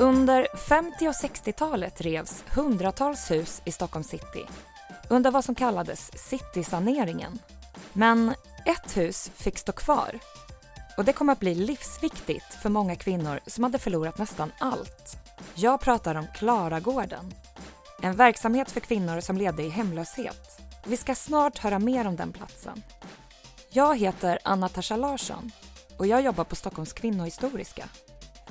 Under 50 och 60-talet revs hundratals hus i Stockholm city under vad som kallades citysaneringen. Men ett hus fick stå kvar och det kom att bli livsviktigt för många kvinnor som hade förlorat nästan allt. Jag pratar om Klaragården. En verksamhet för kvinnor som levde i hemlöshet. Vi ska snart höra mer om den platsen. Jag heter Anna-Tasha Larsson och jag jobbar på Stockholms kvinnohistoriska.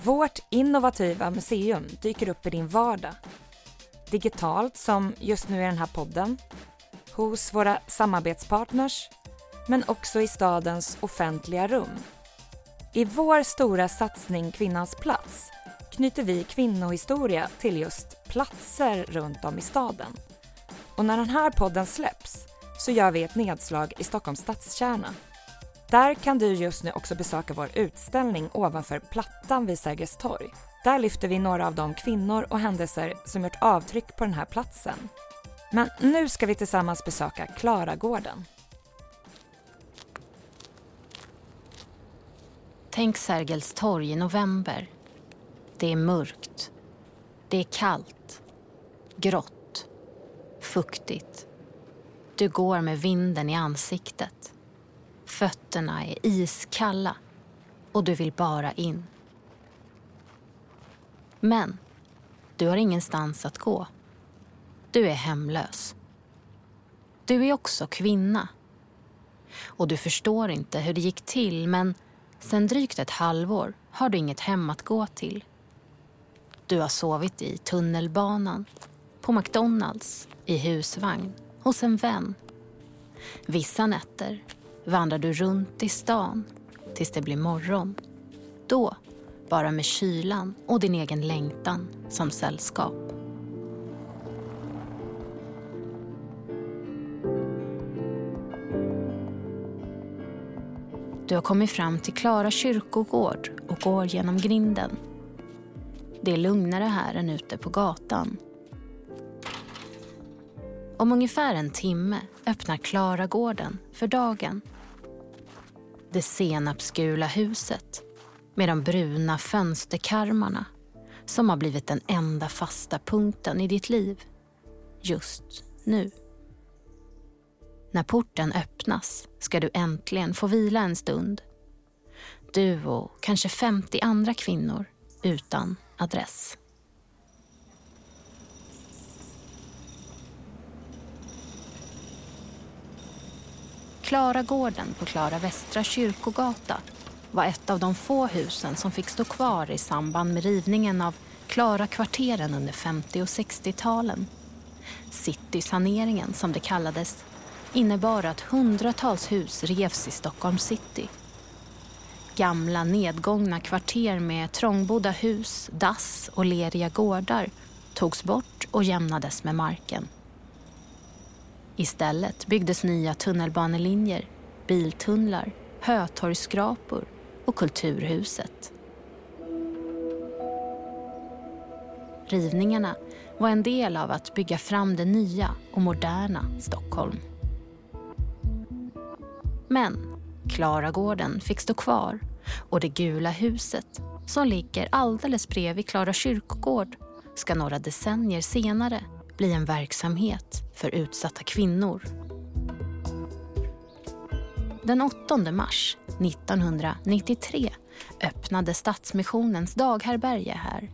Vårt innovativa museum dyker upp i din vardag. Digitalt, som just nu i den här podden, hos våra samarbetspartners, men också i stadens offentliga rum. I vår stora satsning Kvinnans plats knyter vi kvinnohistoria till just platser runt om i staden. Och när den här podden släpps så gör vi ett nedslag i Stockholms stadskärna. Där kan du just nu också besöka vår utställning ovanför Plattan vid Sergels torg. Där lyfter vi några av de kvinnor och händelser som gjort avtryck på den här platsen. Men nu ska vi tillsammans besöka Klaragården. Tänk Sergels torg i november. Det är mörkt. Det är kallt. Grått. Fuktigt. Du går med vinden i ansiktet. Fötterna är iskalla och du vill bara in. Men du har ingenstans att gå. Du är hemlös. Du är också kvinna. Och du förstår inte hur det gick till men sen drygt ett halvår har du inget hem att gå till. Du har sovit i tunnelbanan, på McDonalds, i husvagn, hos en vän. Vissa nätter vandrar du runt i stan tills det blir morgon. Då bara med kylan och din egen längtan som sällskap. Du har kommit fram till Klara kyrkogård och går genom grinden. Det är lugnare här än ute på gatan. Om ungefär en timme öppnar Klaragården för dagen. Det senapsgula huset med de bruna fönsterkarmarna som har blivit den enda fasta punkten i ditt liv just nu. När porten öppnas ska du äntligen få vila en stund. Du och kanske 50 andra kvinnor utan adress. Klaragården på Klara Västra kyrkogata var ett av de få husen som fick stå kvar i samband med rivningen av Klara kvarteren under 50 och 60-talen. Citysaneringen, som det kallades, innebar att hundratals hus revs i Stockholm city. Gamla nedgångna kvarter med trångbodda hus, dass och leriga gårdar togs bort och jämnades med marken. Istället byggdes nya tunnelbanelinjer, biltunnlar, hötorgsskrapor och Kulturhuset. Rivningarna var en del av att bygga fram det nya och moderna Stockholm. Men Klaragården fick stå kvar och det gula huset som ligger alldeles bredvid Klara kyrkogård ska några decennier senare bli en verksamhet för utsatta kvinnor. Den 8 mars 1993 öppnade Stadsmissionens daghärbärge här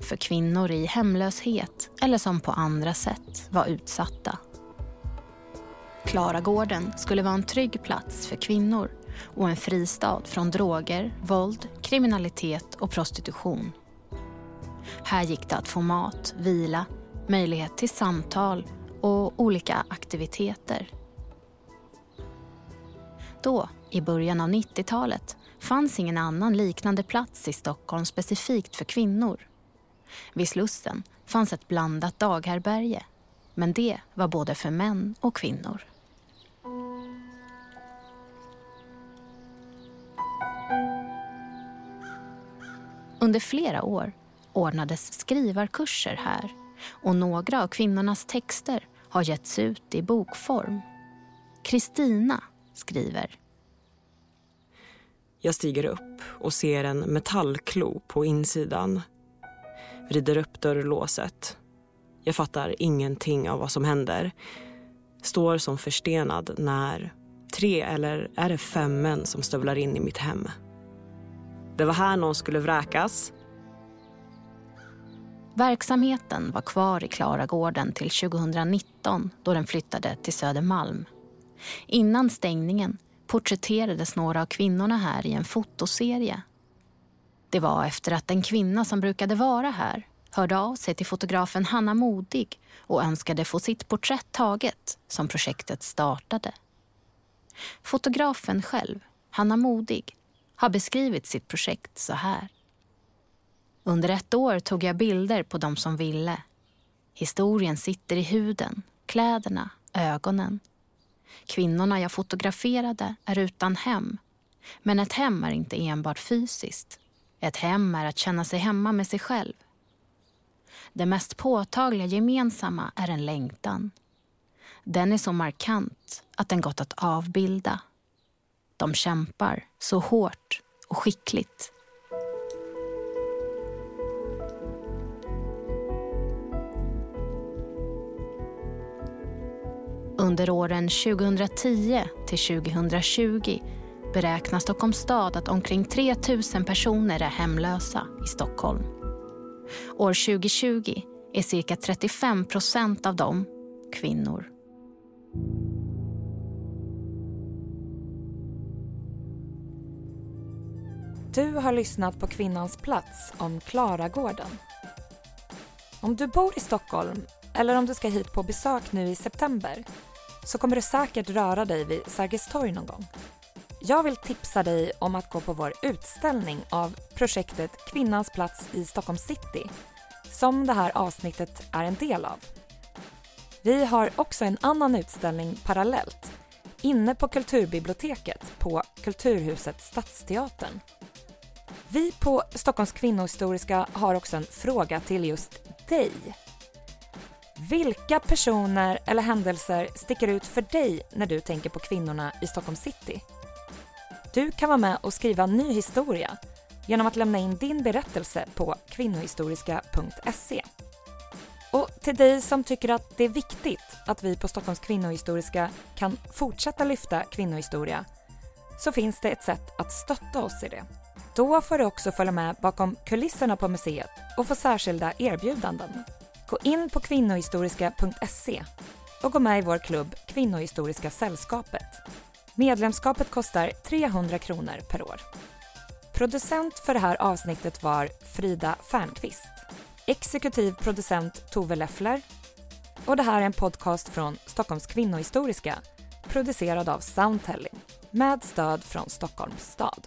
för kvinnor i hemlöshet eller som på andra sätt var utsatta. Klaragården skulle vara en trygg plats för kvinnor och en fristad från droger, våld, kriminalitet och prostitution. Här gick det att få mat, vila, möjlighet till samtal och olika aktiviteter. Då, i början av 90-talet, fanns ingen annan liknande plats i Stockholm specifikt för kvinnor. Vid Slussen fanns ett blandat daghärbärge men det var både för män och kvinnor. Under flera år ordnades skrivarkurser här och några av kvinnornas texter har getts ut i bokform. Kristina skriver. Jag stiger upp och ser en metallklo på insidan. Vrider upp dörrlåset. Jag fattar ingenting av vad som händer. Står som förstenad när tre eller är det fem män som stövlar in i mitt hem. Det var här någon skulle vräkas. Verksamheten var kvar i Klaragården till 2019 då den flyttade till Södermalm. Innan stängningen porträtterades några av kvinnorna här i en fotoserie. Det var efter att en kvinna som brukade vara här hörde av sig till fotografen Hanna Modig och önskade få sitt porträtt taget som projektet startade. Fotografen själv, Hanna Modig, har beskrivit sitt projekt så här. Under ett år tog jag bilder på de som ville. Historien sitter i huden, kläderna, ögonen. Kvinnorna jag fotograferade är utan hem. Men ett hem är inte enbart fysiskt. Ett hem är att känna sig hemma med sig själv. Det mest påtagliga gemensamma är en längtan. Den är så markant att den gått att avbilda. De kämpar så hårt och skickligt. Under åren 2010 till 2020 beräknar Stockholms stad att omkring 3 000 personer är hemlösa i Stockholm. År 2020 är cirka 35 procent av dem kvinnor. Du har lyssnat på Kvinnans plats om Klaragården. Om du bor i Stockholm eller om du ska hit på besök nu i september så kommer du säkert röra dig vid Sergels torg någon gång. Jag vill tipsa dig om att gå på vår utställning av projektet Kvinnans plats i Stockholm city som det här avsnittet är en del av. Vi har också en annan utställning parallellt inne på Kulturbiblioteket på Kulturhuset Stadsteatern. Vi på Stockholms kvinnohistoriska har också en fråga till just dig. Vilka personer eller händelser sticker ut för dig när du tänker på kvinnorna i Stockholm city? Du kan vara med och skriva ny historia genom att lämna in din berättelse på kvinnohistoriska.se. Och till dig som tycker att det är viktigt att vi på Stockholms kvinnohistoriska kan fortsätta lyfta kvinnohistoria så finns det ett sätt att stötta oss i det. Då får du också följa med bakom kulisserna på museet och få särskilda erbjudanden. Gå in på kvinnohistoriska.se och gå med i vår klubb Kvinnohistoriska sällskapet. Medlemskapet kostar 300 kronor per år. Producent för det här avsnittet var Frida Fernqvist. Exekutiv producent Tove Leffler. Och det här är en podcast från Stockholms kvinnohistoriska producerad av Soundtelling med stöd från Stockholms stad.